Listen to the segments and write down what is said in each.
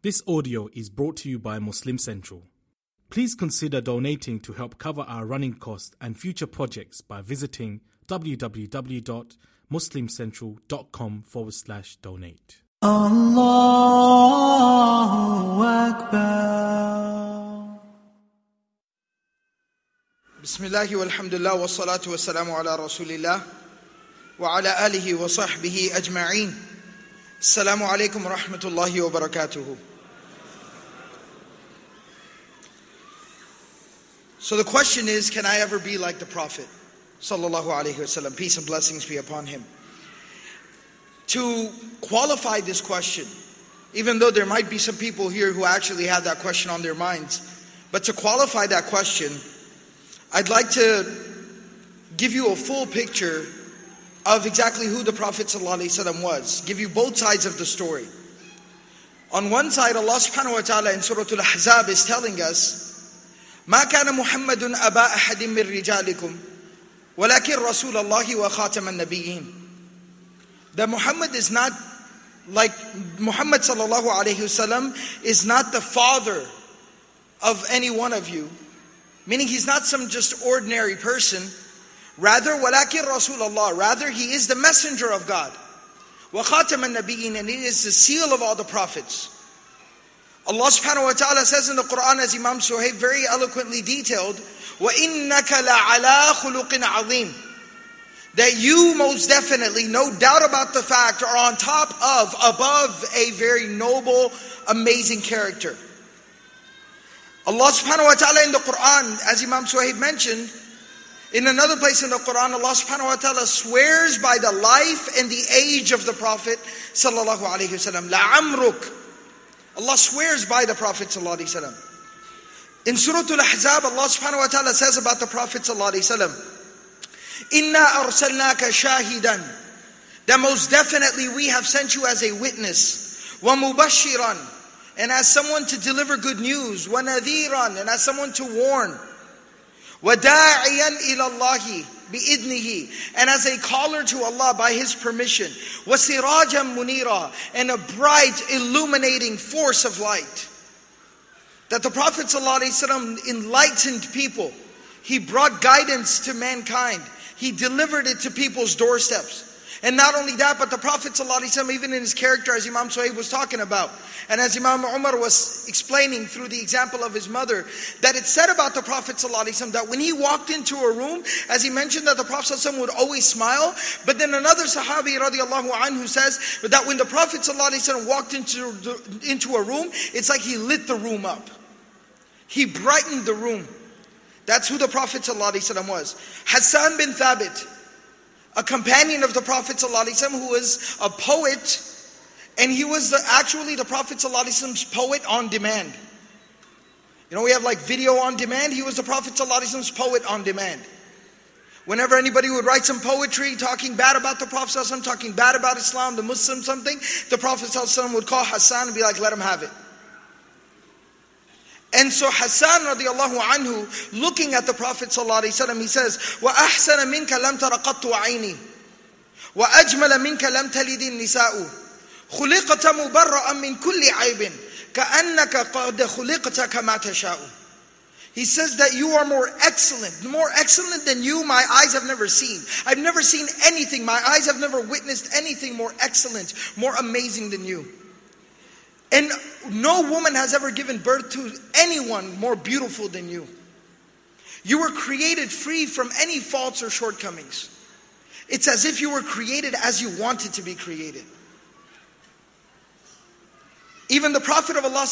This audio is brought to you by Muslim Central. Please consider donating to help cover our running costs and future projects by visiting www.muslimcentral.com forward slash donate. Allahu Akbar. Bismillahi walhamdulillah wa salatu wa salamu ala rasulillah wa ala alihi wa sahbihi ajma'in. Assalamu alaikum wa rahmatullahi wa barakatuhu. So the question is, can I ever be like the Prophet? Sallallahu Alaihi Wasallam. Peace and blessings be upon him. To qualify this question, even though there might be some people here who actually have that question on their minds, but to qualify that question, I'd like to give you a full picture of exactly who the Prophet ﷺ was, give you both sides of the story. On one side, Allah subhanahu wa ta'ala in Surah Al Ahzab is telling us, ما كان محمد أبا أحد من رجالكم ولكن رسول الله وخاتم النبيين That Muhammad is not like Muhammad sallallahu alayhi wasallam is not the father of any one of you. Meaning he's not some just ordinary person. Rather, ولكن رسول الله. Rather, he is the messenger of God. وخاتم النبيين and he is the seal of all the prophets. Allah subhanahu wa ta'ala says in the Quran, as Imam Suhaib very eloquently detailed, وَإِنَّكَ لَعَلَىٰ خُلُقٍ عَظِيمٍ That you most definitely, no doubt about the fact, are on top of, above a very noble, amazing character. Allah subhanahu wa ta'ala in the Quran, as Imam Suhaib mentioned, in another place in the Quran, Allah subhanahu wa ta'ala swears by the life and the age of the Prophet sallallahu alayhi wa sallam. لَعَمْرُكَ Allah swears by the Prophet ﷺ. In Surah Al-Ahzab, Allah subhanahu wa ta'ala says about the Prophet ﷺ, Inna arsalnaka shahidan. That most definitely we have sent you as a witness. Wa mubashiran. And as someone to deliver good news. Wa nadhiran. And as someone to warn. Da'iyan ila Allahi bi'idnihi, and as a caller to Allah by His permission, wasirajam munira, and a bright illuminating force of light. That the Prophet ﷺ enlightened people. He brought guidance to mankind. He delivered it to people's doorsteps. And not only that, but the Prophet ﷺ, even in his character, as Imam Suhaib was talking about, and as Imam Umar was explaining through the example of his mother, that it said about the Prophet ﷺ that when he walked into a room, as he mentioned that the Prophet ﷺ would always smile, but then another Sahabi radiallahu anhu says that when the Prophet ﷺ walked into, into a room, it's like he lit the room up. He brightened the room. That's who the Prophet ﷺ was. Hassan bin Thabit, a companion of the Prophet ﷺ who was a poet, and he was the, actually the Prophet ﷺ's poet on demand. You know, we have like video on demand. He was the Prophet ﷺ's poet on demand. Whenever anybody would write some poetry talking bad about the Prophet ﷺ, talking bad about Islam, the Muslim, something, the Prophet ﷺ would call Hassan and be like, let him have it. And so Hassan radiallahu anhu, looking at the Prophet sallallahu he says, وَأَحْسَنَ مِنْكَ لَمْ تَرَ قَطُّ عَيْنِي وَأَجْمَلَ مِنْكَ لَمْ تَلِدِ النِّسَاءُ خُلِقْتَ مُبَرَّأً مِنْ كُلِّ عَيْبٍ كَأَنَّكَ قَدْ خُلِقْتَ كَمَا تَشَاءُ He says that you are more excellent, more excellent than you my eyes have never seen. I've never seen anything, my eyes have never witnessed anything more excellent, more amazing than you. And no woman has ever given birth to anyone more beautiful than you. You were created free from any faults or shortcomings. It's as if you were created as you wanted to be created. Even the Prophet of Allah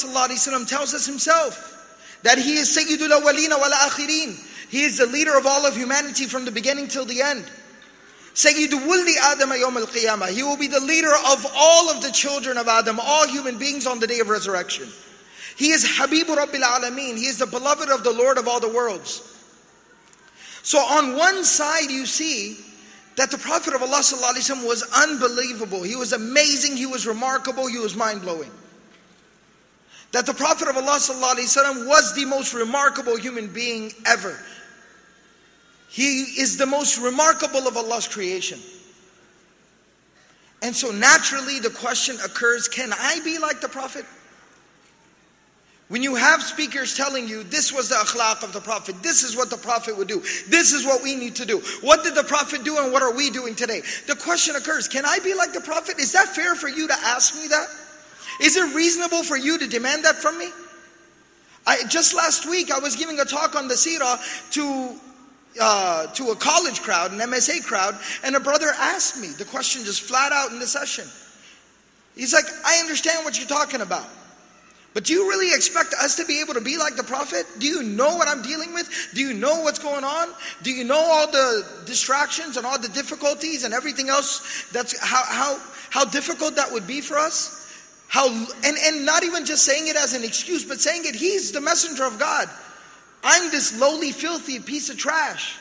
tells us himself that he is Sayyidul Awwalina wal Akhirin. He is the leader of all of humanity from the beginning till the end. Sayyidu Wuldi Adam Yawm al Qiyamah. He will be the leader of all of the children of Adam, all human beings on the day of resurrection. He is Habibu Rabbil Alameen. He is the beloved of the Lord of all the worlds. So on one side you see that the Prophet of Allah was unbelievable. He was amazing, he was remarkable, he was mind-blowing. That the Prophet of Allah was the most remarkable human being ever. He is the most remarkable of Allah's creation. And so naturally the question occurs, can I be like the Prophet? When you have speakers telling you this was the akhlaq of the Prophet, this is what the Prophet would do, this is what we need to do. What did the Prophet do and what are we doing today? The question occurs can I be like the Prophet? Is that fair for you to ask me that? Is it reasonable for you to demand that from me? I, just last week, I was giving a talk on the seerah to uh, to a college crowd, an MSA crowd, and a brother asked me the question just flat out in the session. He's like, I understand what you're talking about. But do you really expect us to be able to be like the prophet? Do you know what I'm dealing with? Do you know what's going on? Do you know all the distractions and all the difficulties and everything else that's how how how difficult that would be for us? How and, and not even just saying it as an excuse, but saying it, he's the messenger of God. I'm this lowly, filthy piece of trash.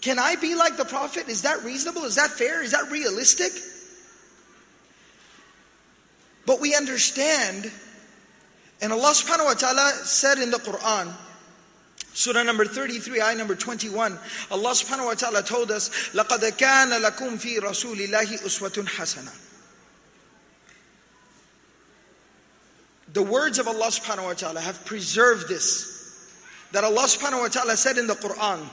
Can I be like the prophet? Is that reasonable? Is that fair? Is that realistic? But we understand and Allah subhanahu wa ta'ala said in the Quran, Surah number 33, ayah number 21, Allah subhanahu wa ta'ala told us, لَقَدْ كَانَ لَكُمْ فِي رَسُولِ اللَّهِ أُسْوَةٌ حَسَنَةٌ The words of Allah subhanahu wa ta'ala have preserved this. that Allah subhanahu wa ta'ala said in the Quran,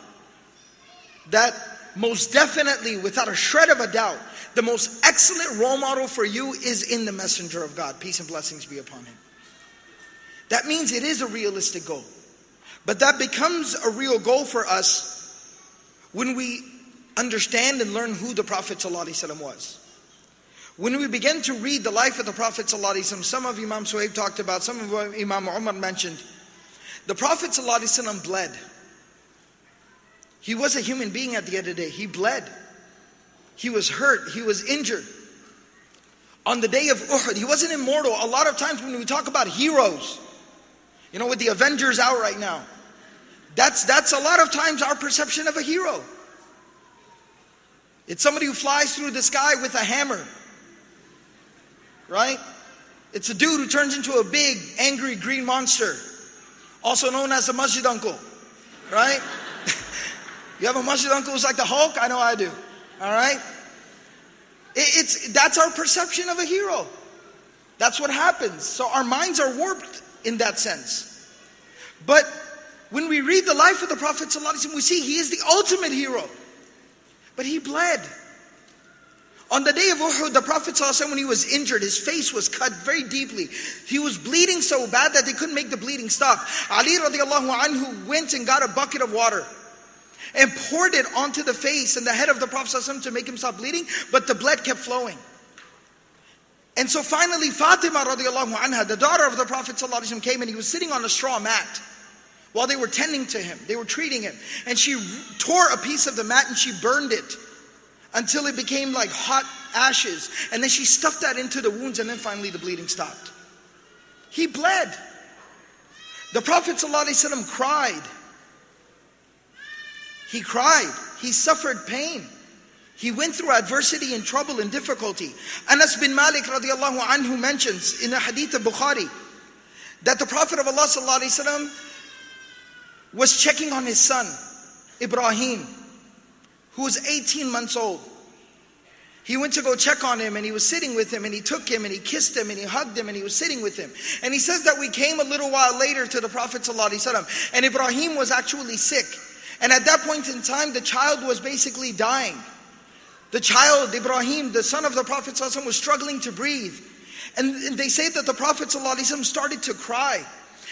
that most definitely, without a shred of a doubt, the most excellent role model for you is in the messenger of God. Peace and blessings be upon him. That means it is a realistic goal. But that becomes a real goal for us when we understand and learn who the Prophet was. When we begin to read the life of the Prophet some of Imam Suhaib talked about, some of Imam Umar mentioned, the Prophet ﷺ bled. He was a human being at the end of the day. He bled. He was hurt. He was injured. On the day of Uhud, he wasn't immortal. A lot of times when we talk about heroes, you know, with the Avengers out right now. That's, that's a lot of times our perception of a hero. It's somebody who flies through the sky with a hammer, right? It's a dude who turns into a big, angry green monster, also known as the masjid uncle, right? you have a masjid uncle who's like the Hulk? I know I do, all right? it's, that's our perception of a hero. That's what happens. So our minds are warped in that sense. But when we read the life of the Prophet we see he is the ultimate hero. But he bled. On the day of Uhud, the Prophet ﷺ, when he was injured, his face was cut very deeply. He was bleeding so bad that they couldn't make the bleeding stop. Ali radiallahu anhu went and got a bucket of water and poured it onto the face and the head of the Prophet ﷺ to make him stop bleeding, but the blood kept flowing. And so finally, Fatima radiallahu anha, the daughter of the Prophet ﷺ, came and he was sitting on a straw mat while they were tending to him. They were treating him. And she tore a piece of the mat and she burned it until it became like hot ashes. And then she stuffed that into the wounds and then finally the bleeding stopped. He bled. The Prophet ﷺ cried. He cried. He suffered pain. He went through adversity and trouble and difficulty. Anas bin Malik radiallahu anhu mentions in the hadith of Bukhari that the Prophet of Allah sallallahu was checking on his son, Ibrahim, who was 18 months old. He went to go check on him and he was sitting with him and he took him and he kissed him and he hugged him and he was sitting with him. And he says that we came a little while later to the Prophet ﷺ and Ibrahim was actually sick. And at that point in time, the child was basically dying. The child, Ibrahim, the son of the Prophet ﷺ, was struggling to breathe. And they say that the Prophet ﷺ started to cry.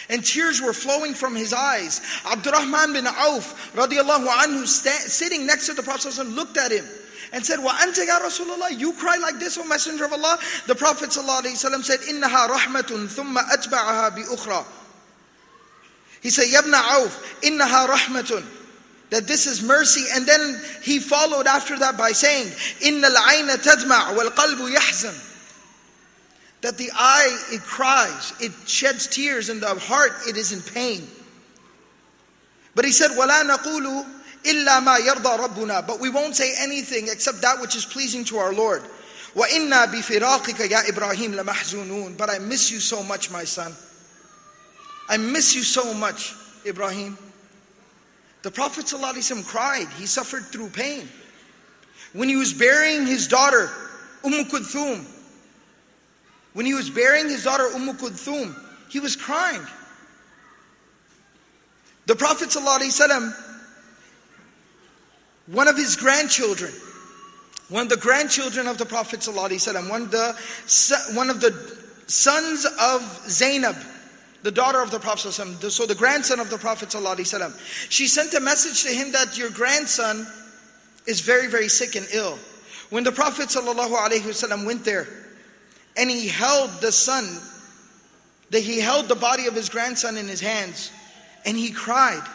and tears were flowing from his eyes. Abdurrahman bin Auf, radiallahu anhu, sta- sitting next to the Prophet looked at him and said, Wa anta ya Rasulullah, you cry like this, O Messenger of Allah. The Prophet ﷺ said, Innaha rahmatun thumma atba'aha bi ukhra. He said, Yabna Auf, innaha rahmatun. That this is mercy. And then he followed after that by saying, Inna al-ayna tadma' wal-qalbu yahzan. That the eye, it cries, it sheds tears, and the heart, it is in pain. But he said, وَلَا نَقُولُ إِلَّا مَا يَرْضَى رَبُّنَا But we won't say anything except that which is pleasing to our Lord. وَإِنَّا بِفِرَاقِكَ يَا إِبْرَاهِيمُ لَمَحْزُونُونَ But I miss you so much, my son. I miss you so much, Ibrahim. The Prophet ﷺ cried. He suffered through pain. When he was burying his daughter, Umm Kulthum, when he was burying his daughter Umm Kulthum, he was crying. The Prophet ﷺ, one of his grandchildren, one of the grandchildren of the Prophet ﷺ, one of the, one of the sons of Zainab, the daughter of the Prophet ﷺ, so the grandson of the Prophet ﷺ, she sent a message to him that your grandson is very, very sick and ill. When the Prophet ﷺ went there and he held the son, that he held the body of his grandson in his hands, and he cried.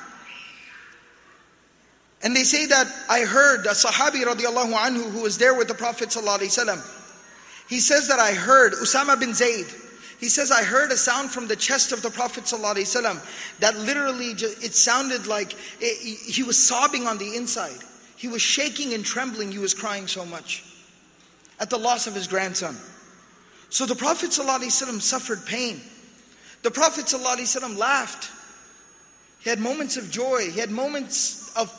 And they say that I heard a Sahabi radiallahu anhu who was there with the Prophet sallallahu He says that I heard Usama bin Zaid. He says I heard a sound from the chest of the Prophet sallallahu that literally just, it sounded like it, he was sobbing on the inside. He was shaking and trembling. He was crying so much at the loss of his grandson. So the Prophet ﷺ suffered pain. The Prophet ﷺ laughed. He had moments of joy. He had moments of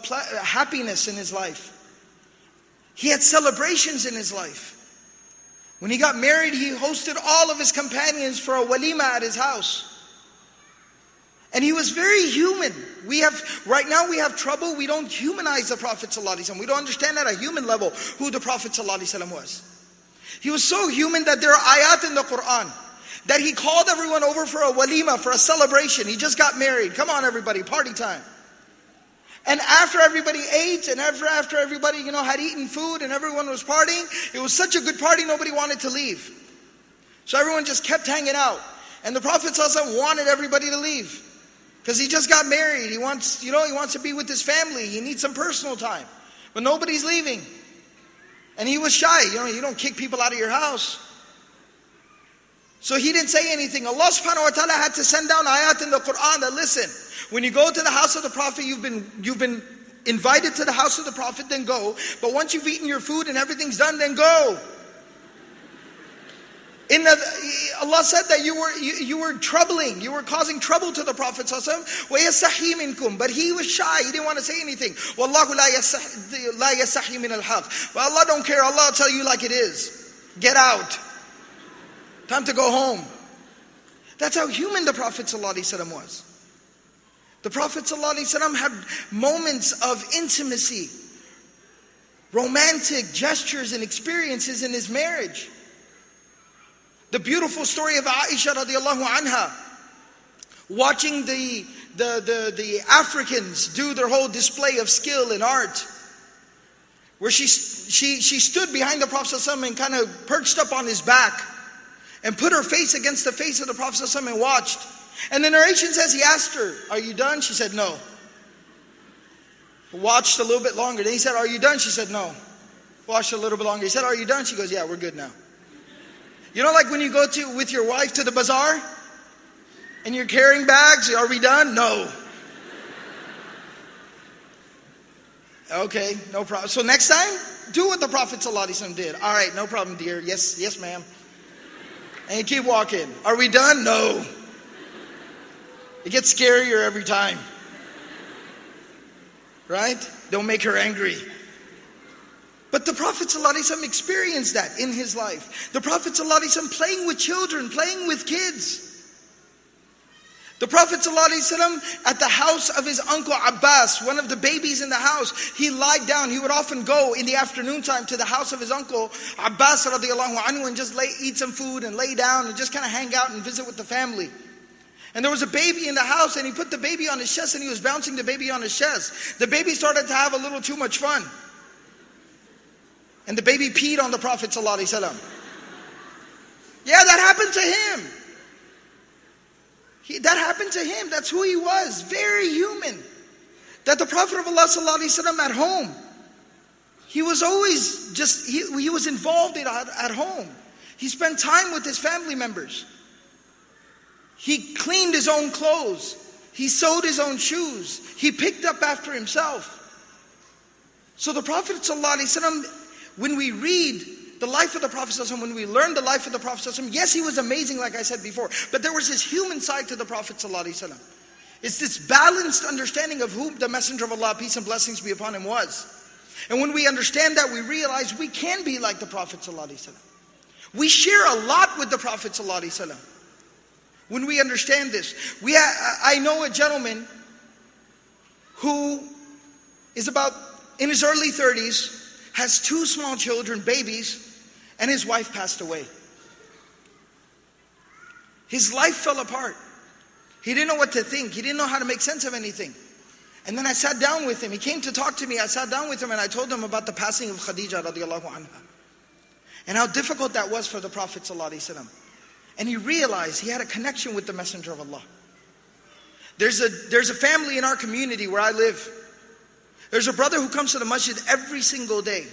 happiness in his life. He had celebrations in his life. When he got married, he hosted all of his companions for a walima at his house. And he was very human. We have, right now we have trouble. We don't humanize the Prophet ﷺ. We don't understand at a human level who the Prophet ﷺ was. He was so human that there are ayat in the Quran that he called everyone over for a walima, for a celebration. He just got married. Come on, everybody, party time. And after everybody ate and after, after everybody, you know, had eaten food and everyone was partying, it was such a good party, nobody wanted to leave. So everyone just kept hanging out. And the Prophet wanted everybody to leave. Because he just got married. He wants, you know, he wants to be with his family. He needs some personal time. But nobody's leaving. And he was shy. You know, you don't kick people out of your house. So he didn't say anything. Allah subhanahu wa ta'ala had to send down ayat in the Quran that listen, when you go to the house of the Prophet, you've been you've been invited to the house of the Prophet, then go. But once you've eaten your food and everything's done, then go. In Allah said that you were you, you, were troubling, you were causing trouble to the Prophet But he was shy, he didn't want to say anything. Wallahu la yasahi min al But Allah don't care, Allah will tell you like it is. Get out. Time to go home. That's how human the Prophet ﷺ was. The Prophet ﷺ had moments of intimacy, romantic gestures and experiences in his marriage. The beautiful story of Aisha radiallahu anha, watching the, the, the, the Africans do their whole display of skill and art, where she, she, she stood behind the Prophet ﷺ and kind of perched up on his back and put her face against the face of the Prophet ﷺ and watched. And the narration says he asked her, Are you done? She said, No. Watched a little bit longer. Then he said, Are you done? She said, No. Watched a little bit longer. He said, Are you done? She goes, Yeah, we're good now. You know, like when you go to with your wife to the bazaar and you're carrying bags, are we done? No. Okay, no problem. So next time, do what the Prophet ﷺ did. All right, no problem, dear. Yes, yes, ma'am and keep walking. Are we done? No. It gets scarier every time. Right? Don't make her angry. But the Prophet ﷺ experienced that in his life. The Prophet ﷺ playing with children, playing with kids. The Prophet ﷺ at the house of his uncle Abbas, one of the babies in the house, he lied down. He would often go in the afternoon time to the house of his uncle Abbas radiallahu anhu and just lay, eat some food and lay down and just kind of hang out and visit with the family. And there was a baby in the house and he put the baby on his chest and he was bouncing the baby on his chest. The baby started to have a little too much fun. And the baby peed on the Prophet ﷺ. Yeah, that happened to him. He, that happened to him. That's who he was. Very human. That the Prophet of Allah وسلم, at home, he was always just, he, he was involved in, at, at home. He spent time with his family members. He cleaned his own clothes. He sewed his own shoes. He picked up after himself. So the Prophet ﷺ, when we read the life of the Prophet when we learn the life of the Prophet yes, he was amazing, like I said before, but there was this human side to the Prophet It's this balanced understanding of who the Messenger of Allah, peace and blessings be upon him, was. And when we understand that, we realize we can be like the Prophet We share a lot with the Prophet when we understand this. We I know a gentleman who is about in his early 30s, has two small children, babies, and his wife passed away. His life fell apart. He didn't know what to think. He didn't know how to make sense of anything. And then I sat down with him. He came to talk to me. I sat down with him and I told him about the passing of Khadija radiallahu anha. And how difficult that was for the Prophet. And he realized he had a connection with the Messenger of Allah. There's a, there's a family in our community where I live. There's a brother who comes to the masjid every single day,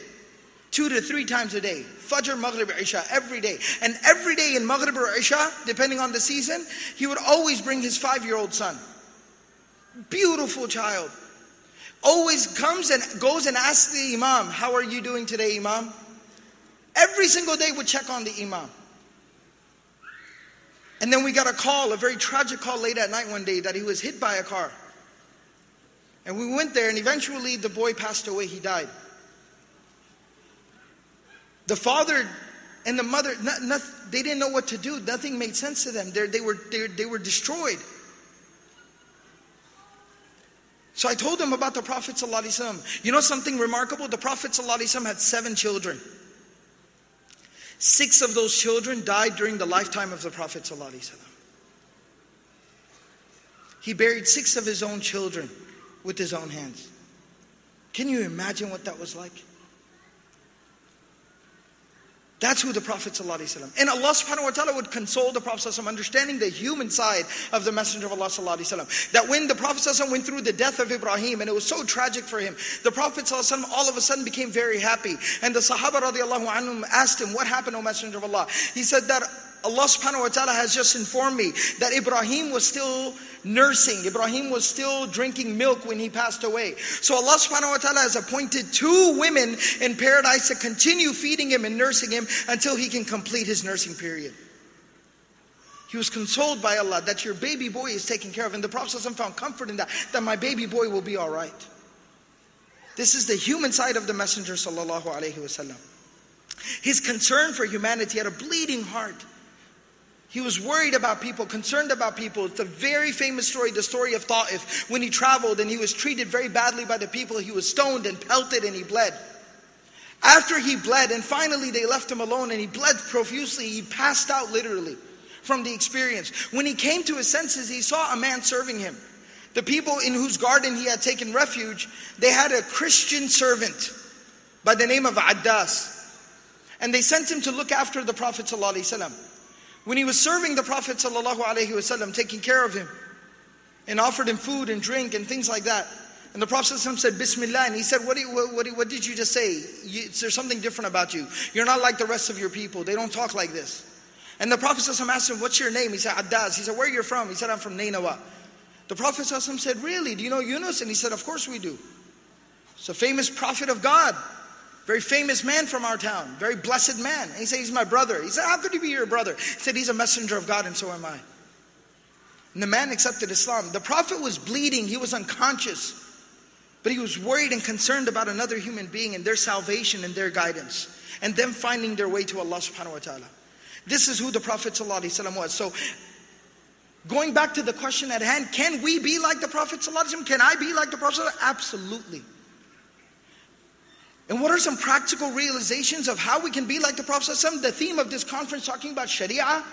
two to three times a day, Fajr, Maghrib, Isha, every day. And every day in Maghrib or Isha, depending on the season, he would always bring his five year old son. Beautiful child. Always comes and goes and asks the Imam, How are you doing today, Imam? Every single day would check on the Imam. And then we got a call, a very tragic call late at night one day that he was hit by a car. And we went there, and eventually the boy passed away. He died. The father and the mother, not, not, they didn't know what to do. Nothing made sense to them. They're, they, were, they, they were destroyed. So I told them about the Prophet. ﷺ. You know something remarkable? The Prophet ﷺ had seven children. Six of those children died during the lifetime of the Prophet. ﷺ. He buried six of his own children with his own hands. Can you imagine what that was like? That's who the Prophet ﷺ. And Allah subhanahu wa ta'ala would console the Prophet ﷺ, understanding the human side of the Messenger of Allah ﷺ. That when the Prophet ﷺ went through the death of Ibrahim, and it was so tragic for him, the Prophet ﷺ all of a sudden became very happy. And the Sahaba radiallahu anhum asked him, What happened, O Messenger of Allah? He said that Allah subhanahu wa ta'ala has just informed me that Ibrahim was still nursing. Ibrahim was still drinking milk when he passed away. So Allah subhanahu wa ta'ala has appointed two women in paradise to continue feeding him and nursing him until he can complete his nursing period. He was consoled by Allah that your baby boy is taken care of. And the Prophet found comfort in that, that my baby boy will be all right. This is the human side of the Messenger sallallahu. His concern for humanity had a bleeding heart. He was worried about people, concerned about people. It's a very famous story, the story of Ta'if, when he traveled and he was treated very badly by the people. He was stoned and pelted and he bled. After he bled, and finally they left him alone and he bled profusely, he passed out literally from the experience. When he came to his senses, he saw a man serving him. The people in whose garden he had taken refuge, they had a Christian servant by the name of Addas. And they sent him to look after the Prophet ﷺ. When he was serving the Prophet ﷺ, taking care of him, and offered him food and drink and things like that. And the Prophet ﷺ said, Bismillah. And he said, what, what, what did you just say? You, there's something different about you. You're not like the rest of your people. They don't talk like this. And the Prophet ﷺ asked him, What's your name? He said, Addas. He said, Where are you from? He said, I'm from Nainawa. The Prophet ﷺ said, Really? Do you know Yunus? And he said, Of course we do. It's a famous prophet of God. Very famous man from our town, very blessed man. And he said, He's my brother. He said, How could he be your brother? He said, He's a messenger of God, and so am I. And the man accepted Islam. The Prophet was bleeding, he was unconscious, but he was worried and concerned about another human being and their salvation and their guidance, and them finding their way to Allah subhanahu wa ta'ala. This is who the Prophet was. So, going back to the question at hand, can we be like the Prophet? Can I be like the Prophet? Absolutely. And what are some practical realizations of how we can be like the Prophet? The theme of this conference talking about Sharia.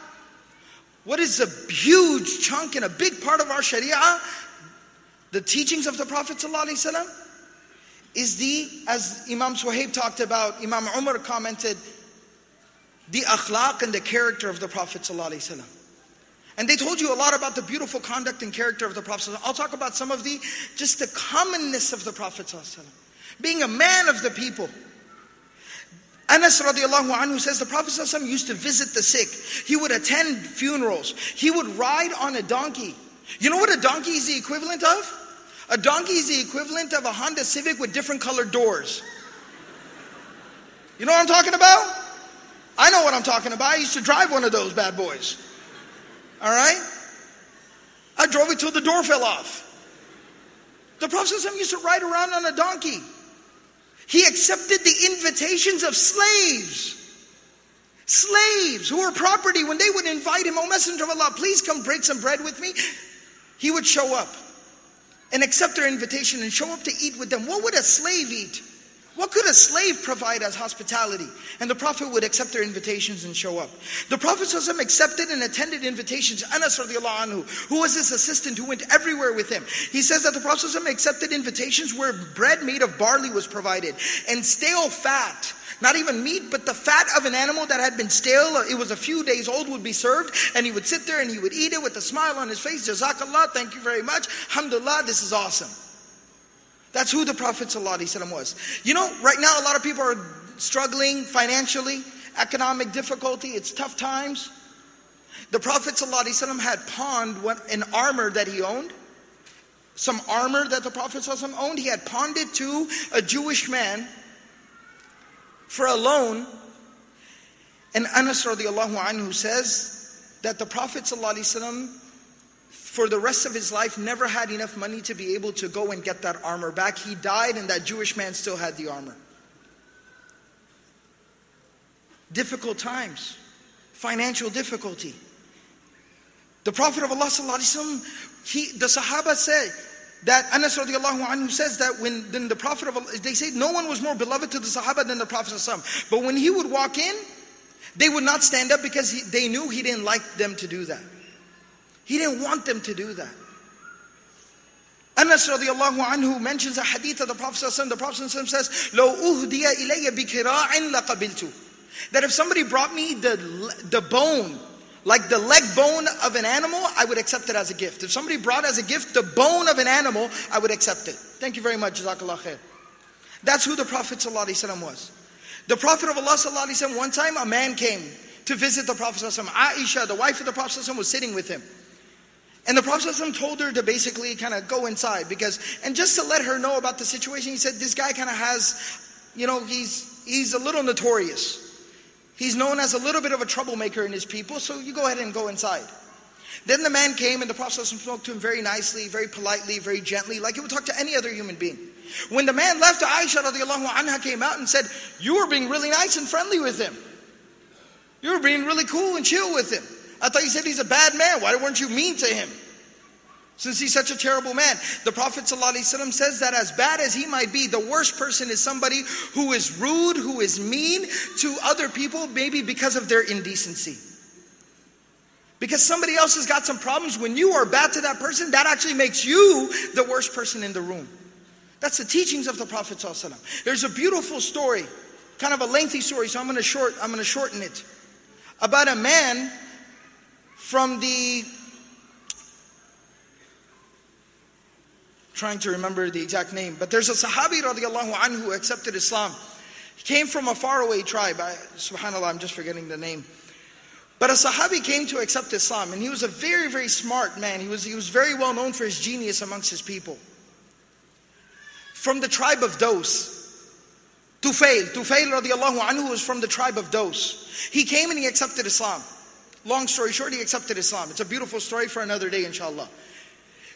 What is a huge chunk and a big part of our Sharia? The teachings of the Prophet is the, as Imam Suhaib talked about, Imam Umar commented, the akhlaq and the character of the Prophet and they told you a lot about the beautiful conduct and character of the Prophet. I'll talk about some of the, just the commonness of the Prophet being a man of the people. Anas radiallahu anhu says the Prophet used to visit the sick. He would attend funerals. He would ride on a donkey. You know what a donkey is the equivalent of? A donkey is the equivalent of a Honda Civic with different colored doors. You know what I'm talking about? I know what I'm talking about. I used to drive one of those bad boys. All right? I drove it till the door fell off. The Prophet used to ride around on a donkey. He accepted the invitations of slaves. Slaves who were property, when they would invite him, Oh Messenger of Allah, please come break some bread with me, he would show up and accept their invitation and show up to eat with them. What would a slave eat? What could a slave provide as hospitality? And the Prophet would accept their invitations and show up. The Prophet accepted and attended invitations. Anas anhu, who was his assistant, who went everywhere with him. He says that the Prophet accepted invitations where bread made of barley was provided and stale fat. Not even meat, but the fat of an animal that had been stale, it was a few days old, would be served, and he would sit there and he would eat it with a smile on his face. Jazakallah, thank you very much. Alhamdulillah, this is awesome. That's who the Prophet ﷺ was. You know, right now a lot of people are struggling financially, economic difficulty, it's tough times. The Prophet ﷺ had pawned an armor that he owned. Some armor that the Prophet ﷺ owned, he had pawned it to a Jewish man for a loan. And Anas radiallahu anhu says that the Prophet ﷺ for the rest of his life never had enough money to be able to go and get that armor back. He died and that Jewish man still had the armor. Difficult times, financial difficulty. The Prophet of Allah he, the Sahaba say that Anas radiallahu anhu says that when then the Prophet of Allah, they say no one was more beloved to the Sahaba than the Prophet But when he would walk in, they would not stand up because he, they knew he didn't like them to do that. He didn't want them to do that. Anas radiallahu anhu mentions a hadith of the Prophet the Prophet says, لو أهدي إلي بكراع لقبلت. That if somebody brought me the, the bone, like the leg bone of an animal, I would accept it as a gift. If somebody brought as a gift the bone of an animal, I would accept it. Thank you very much, Jazakallah khair. That's who the Prophet was. The Prophet of Allah one time a man came to visit the Prophet Aisha, the wife of the Prophet was sitting with him. And the Prophet told her to basically kind of go inside because, and just to let her know about the situation, he said, this guy kind of has, you know, he's, he's a little notorious. He's known as a little bit of a troublemaker in his people, so you go ahead and go inside. Then the man came and the Prophet spoke to him very nicely, very politely, very gently, like he would talk to any other human being. When the man left, Aisha radiallahu anha came out and said, You were being really nice and friendly with him. You were being really cool and chill with him. I thought you said he's a bad man. Why weren't you mean to him? Since he's such a terrible man. The Prophet ﷺ says that as bad as he might be, the worst person is somebody who is rude, who is mean to other people, maybe because of their indecency. Because somebody else has got some problems. When you are bad to that person, that actually makes you the worst person in the room. That's the teachings of the Prophet. ﷺ. There's a beautiful story, kind of a lengthy story, so I'm gonna short, I'm gonna shorten it. About a man from the trying to remember the exact name, but there's a Sahabi radiallahu anhu who accepted Islam. He came from a faraway tribe. I, subhanAllah, I'm just forgetting the name. But a Sahabi came to accept Islam, and he was a very, very smart man. He was, he was very well known for his genius amongst his people. From the tribe of Dos. Tufail, Tufail radiallahu anhu was from the tribe of Dos. He came and he accepted Islam. Long story short, he accepted Islam. It's a beautiful story for another day, inshallah.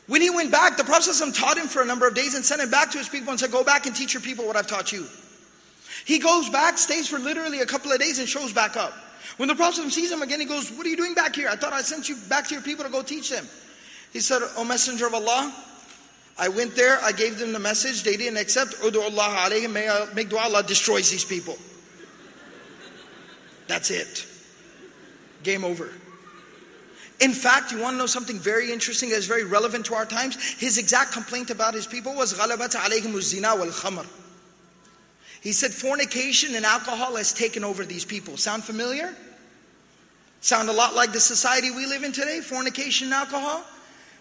When he went back, the Prophet taught him for a number of days and sent him back to his people and said, Go back and teach your people what I've taught you. He goes back, stays for literally a couple of days, and shows back up. When the Prophet sees him again, he goes, What are you doing back here? I thought I sent you back to your people to go teach them. He said, O Messenger of Allah, I went there, I gave them the message, they didn't accept. Udu Allah alayhim, may, uh, make dua Allah destroys these people. That's it. Game over. In fact, you want to know something very interesting that is very relevant to our times? His exact complaint about his people was غَلَبَتْ عَلَيْهِمُ الزِّنَا وَالْخَمْرِ He said fornication and alcohol has taken over these people. Sound familiar? Sound a lot like the society we live in today, fornication and alcohol?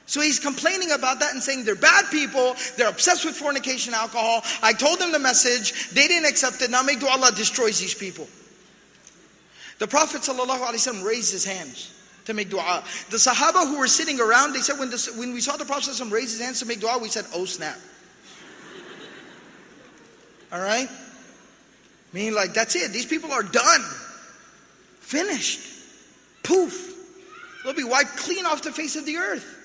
So he's complaining about that and saying they're bad people, they're obsessed with fornication and alcohol. I told them the message, they didn't accept it, now make dua Allah destroys these people. The Prophet ﷺ raised his hands to make dua. The Sahaba who were sitting around, they said, when, when we saw the Prophet ﷺ raise his hands to make dua, we said, oh snap. All right? Meaning, like, that's it. These people are done. Finished. Poof. They'll be wiped clean off the face of the earth.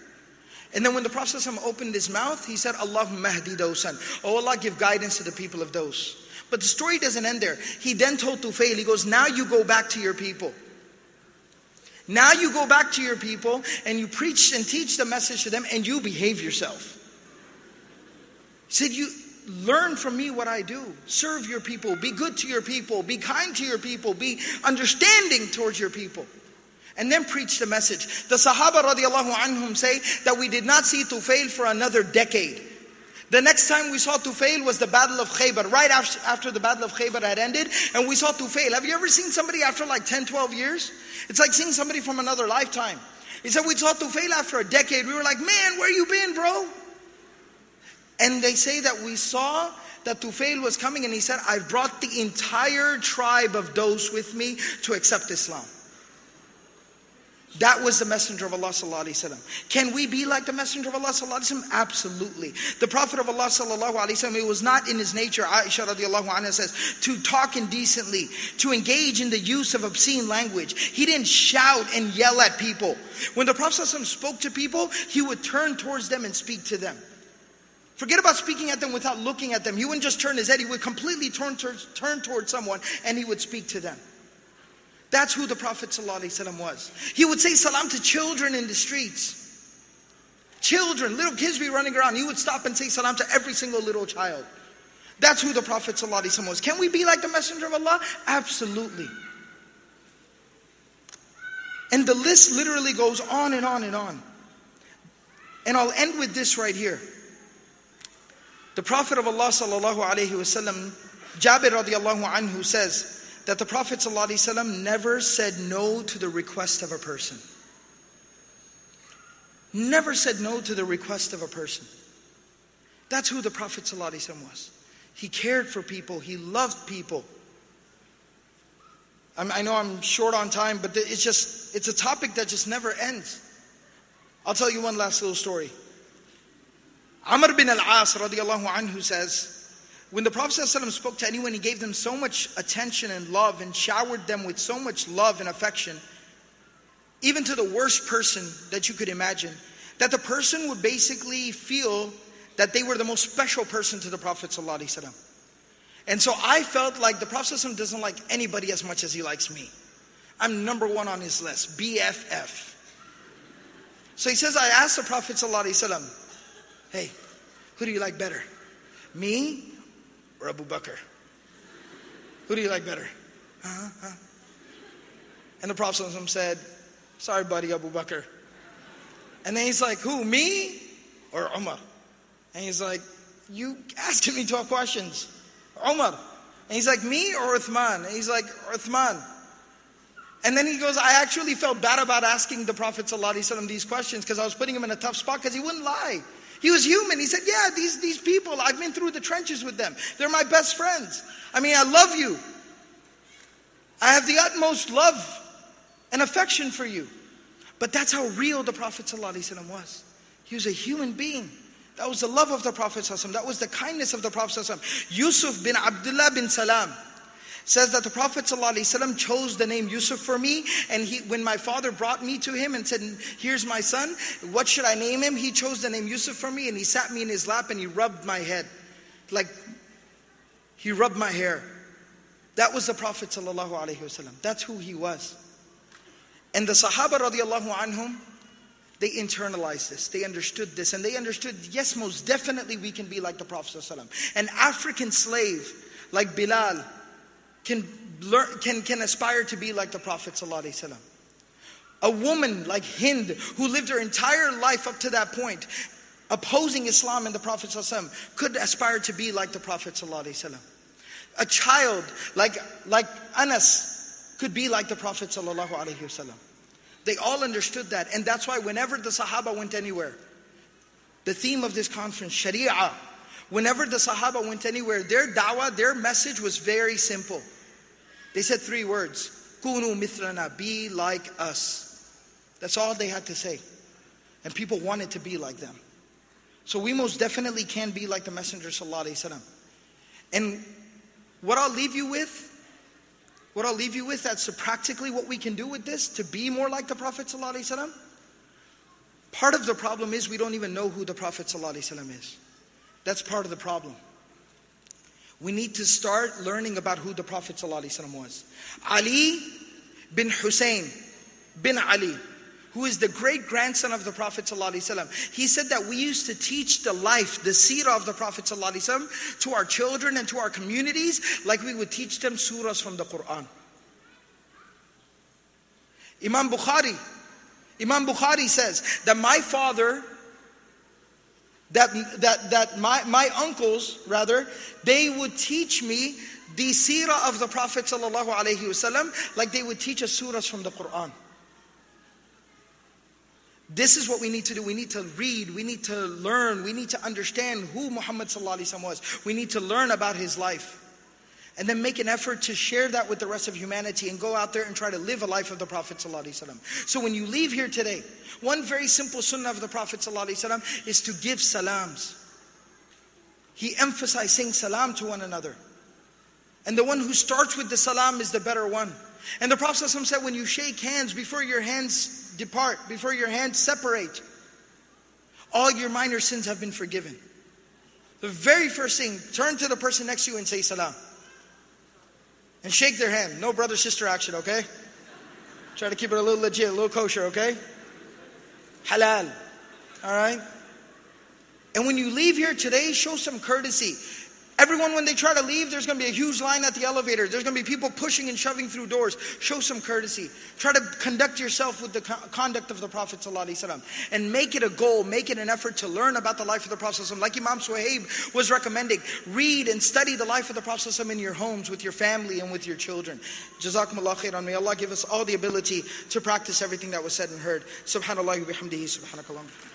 And then when the Prophet ﷺ opened his mouth, he said, Allahumma mahdi dosan. Oh Allah, give guidance to the people of Dos. But the story doesn't end there. He then told Tufail, he goes, Now you go back to your people. Now you go back to your people and you preach and teach the message to them and you behave yourself. He said, You learn from me what I do. Serve your people, be good to your people, be kind to your people, be understanding towards your people. And then preach the message. The Sahaba radiallahu anhum say that we did not see Tufail for another decade. The next time we saw Tufail was the Battle of Khaybar, right after, after the Battle of Khaybar had ended, and we saw Tufail. Have you ever seen somebody after like 10, 12 years? It's like seeing somebody from another lifetime. He said, We saw Tufail after a decade. We were like, Man, where you been, bro? And they say that we saw that Tufail was coming and he said, I've brought the entire tribe of Dos with me to accept Islam. That was the messenger of Allah sallallahu. Can we be like the messenger of Allah sallallahu? Absolutely. The prophet of Allah sallallahu it was not in his nature, Aisha radiallahu anha says, to talk indecently, to engage in the use of obscene language. He didn't shout and yell at people. When the prophet ﷺ spoke to people, he would turn towards them and speak to them. Forget about speaking at them without looking at them. He wouldn't just turn his head, he would completely turn, turn, turn towards someone and he would speak to them. That's who the Prophet ﷺ was. He would say salam to children in the streets. Children, little kids be running around. He would stop and say salam to every single little child. That's who the Prophet ﷺ was. Can we be like the Messenger of Allah? Absolutely. And the list literally goes on and on and on. And I'll end with this right here. The Prophet of Allah sallallahu Jabir radiallahu anhu says that the Prophet wasallam never said no to the request of a person. Never said no to the request of a person. That's who the Prophet wasallam was. He cared for people. He loved people. i know I'm short on time, but it's just, it's a topic that just never ends. I'll tell you one last little story. Amr bin al-As radiallahu anhu says, when the Prophet ﷺ spoke to anyone, he gave them so much attention and love and showered them with so much love and affection, even to the worst person that you could imagine, that the person would basically feel that they were the most special person to the Prophet ﷺ. And so I felt like the Prophet ﷺ doesn't like anybody as much as he likes me. I'm number one on his list, BFF. So he says, I asked the Prophet ﷺ, Hey, who do you like better? Me or Abu Bakr? Who do you like better? Uh-huh. And the Prophet said, Sorry, buddy, Abu Bakr. And then he's like, Who, me or Umar? And he's like, You asking me 12 questions. Umar. And he's like, Me or Uthman? And he's like, Uthman. And then he goes, I actually felt bad about asking the Prophet these questions because I was putting him in a tough spot because he wouldn't lie. He was human. He said, Yeah, these, these people, I've been through the trenches with them. They're my best friends. I mean, I love you. I have the utmost love and affection for you. But that's how real the Prophet ﷺ was. He was a human being. That was the love of the Prophet. ﷺ. That was the kindness of the Prophet. ﷺ. Yusuf bin Abdullah bin Salam says that the Prophet ﷺ chose the name Yusuf for me. And he, when my father brought me to him and said, Here's my son, what should I name him? He chose the name Yusuf for me and he sat me in his lap and he rubbed my head. Like he rubbed my hair. That was the Prophet ﷺ. That's who he was. And the Sahaba radiallahu anhum, they internalized this, they understood this, and they understood, yes, most definitely we can be like the Prophet. ﷺ. An African slave like Bilal, can, learn, can, can aspire to be like the Prophet ﷺ. A woman like Hind, who lived her entire life up to that point, opposing Islam and the Prophet ﷺ, could aspire to be like the Prophet ﷺ. A child like, like Anas could be like the Prophet ﷺ. They all understood that. And that's why whenever the Sahaba went anywhere, the theme of this conference, Sharia, whenever the Sahaba went anywhere, their da'wah, their message was very simple. They said three words Kunu mithlana, be like us. That's all they had to say. And people wanted to be like them. So we most definitely can be like the Messenger. And what I'll leave you with, what I'll leave you with, that's practically what we can do with this to be more like the Prophet. Part of the problem is we don't even know who the Prophet is. That's part of the problem. We need to start learning about who the Prophet ﷺ was. Ali bin Hussein bin Ali, who is the great grandson of the Prophet ﷺ. He said that we used to teach the life, the seerah of the Prophet ﷺ to our children and to our communities like we would teach them surahs from the Quran. Imam Bukhari, Imam Bukhari says that my father that, that, that my, my uncles, rather, they would teach me the seerah of the Prophet like they would teach us surahs from the Quran. This is what we need to do. We need to read, we need to learn, we need to understand who Muhammad was. We need to learn about his life And then make an effort to share that with the rest of humanity and go out there and try to live a life of the Prophet ﷺ. So when you leave here today, one very simple sunnah of the Prophet ﷺ is to give salams. He emphasized saying salam to one another. And the one who starts with the salam is the better one. And the Prophet ﷺ said, when you shake hands, before your hands depart, before your hands separate, all your minor sins have been forgiven. The very first thing, turn to the person next to you and say salam. And shake their hand. No brother sister action, okay? Try to keep it a little legit, a little kosher, okay? Halal. All right? And when you leave here today, show some courtesy. Everyone, when they try to leave, there's going to be a huge line at the elevator. There's going to be people pushing and shoving through doors. Show some courtesy. Try to conduct yourself with the conduct of the Prophet ﷺ. And make it a goal, make it an effort to learn about the life of the Prophet ﷺ. Like Imam Suhaib was recommending, read and study the life of the Prophet ﷺ in your homes, with your family, and with your children. Jazakumullah khairan. May Allah give us all the ability to practice everything that was said and heard. Subhanallah wa bihamdihi. Subhanakallah.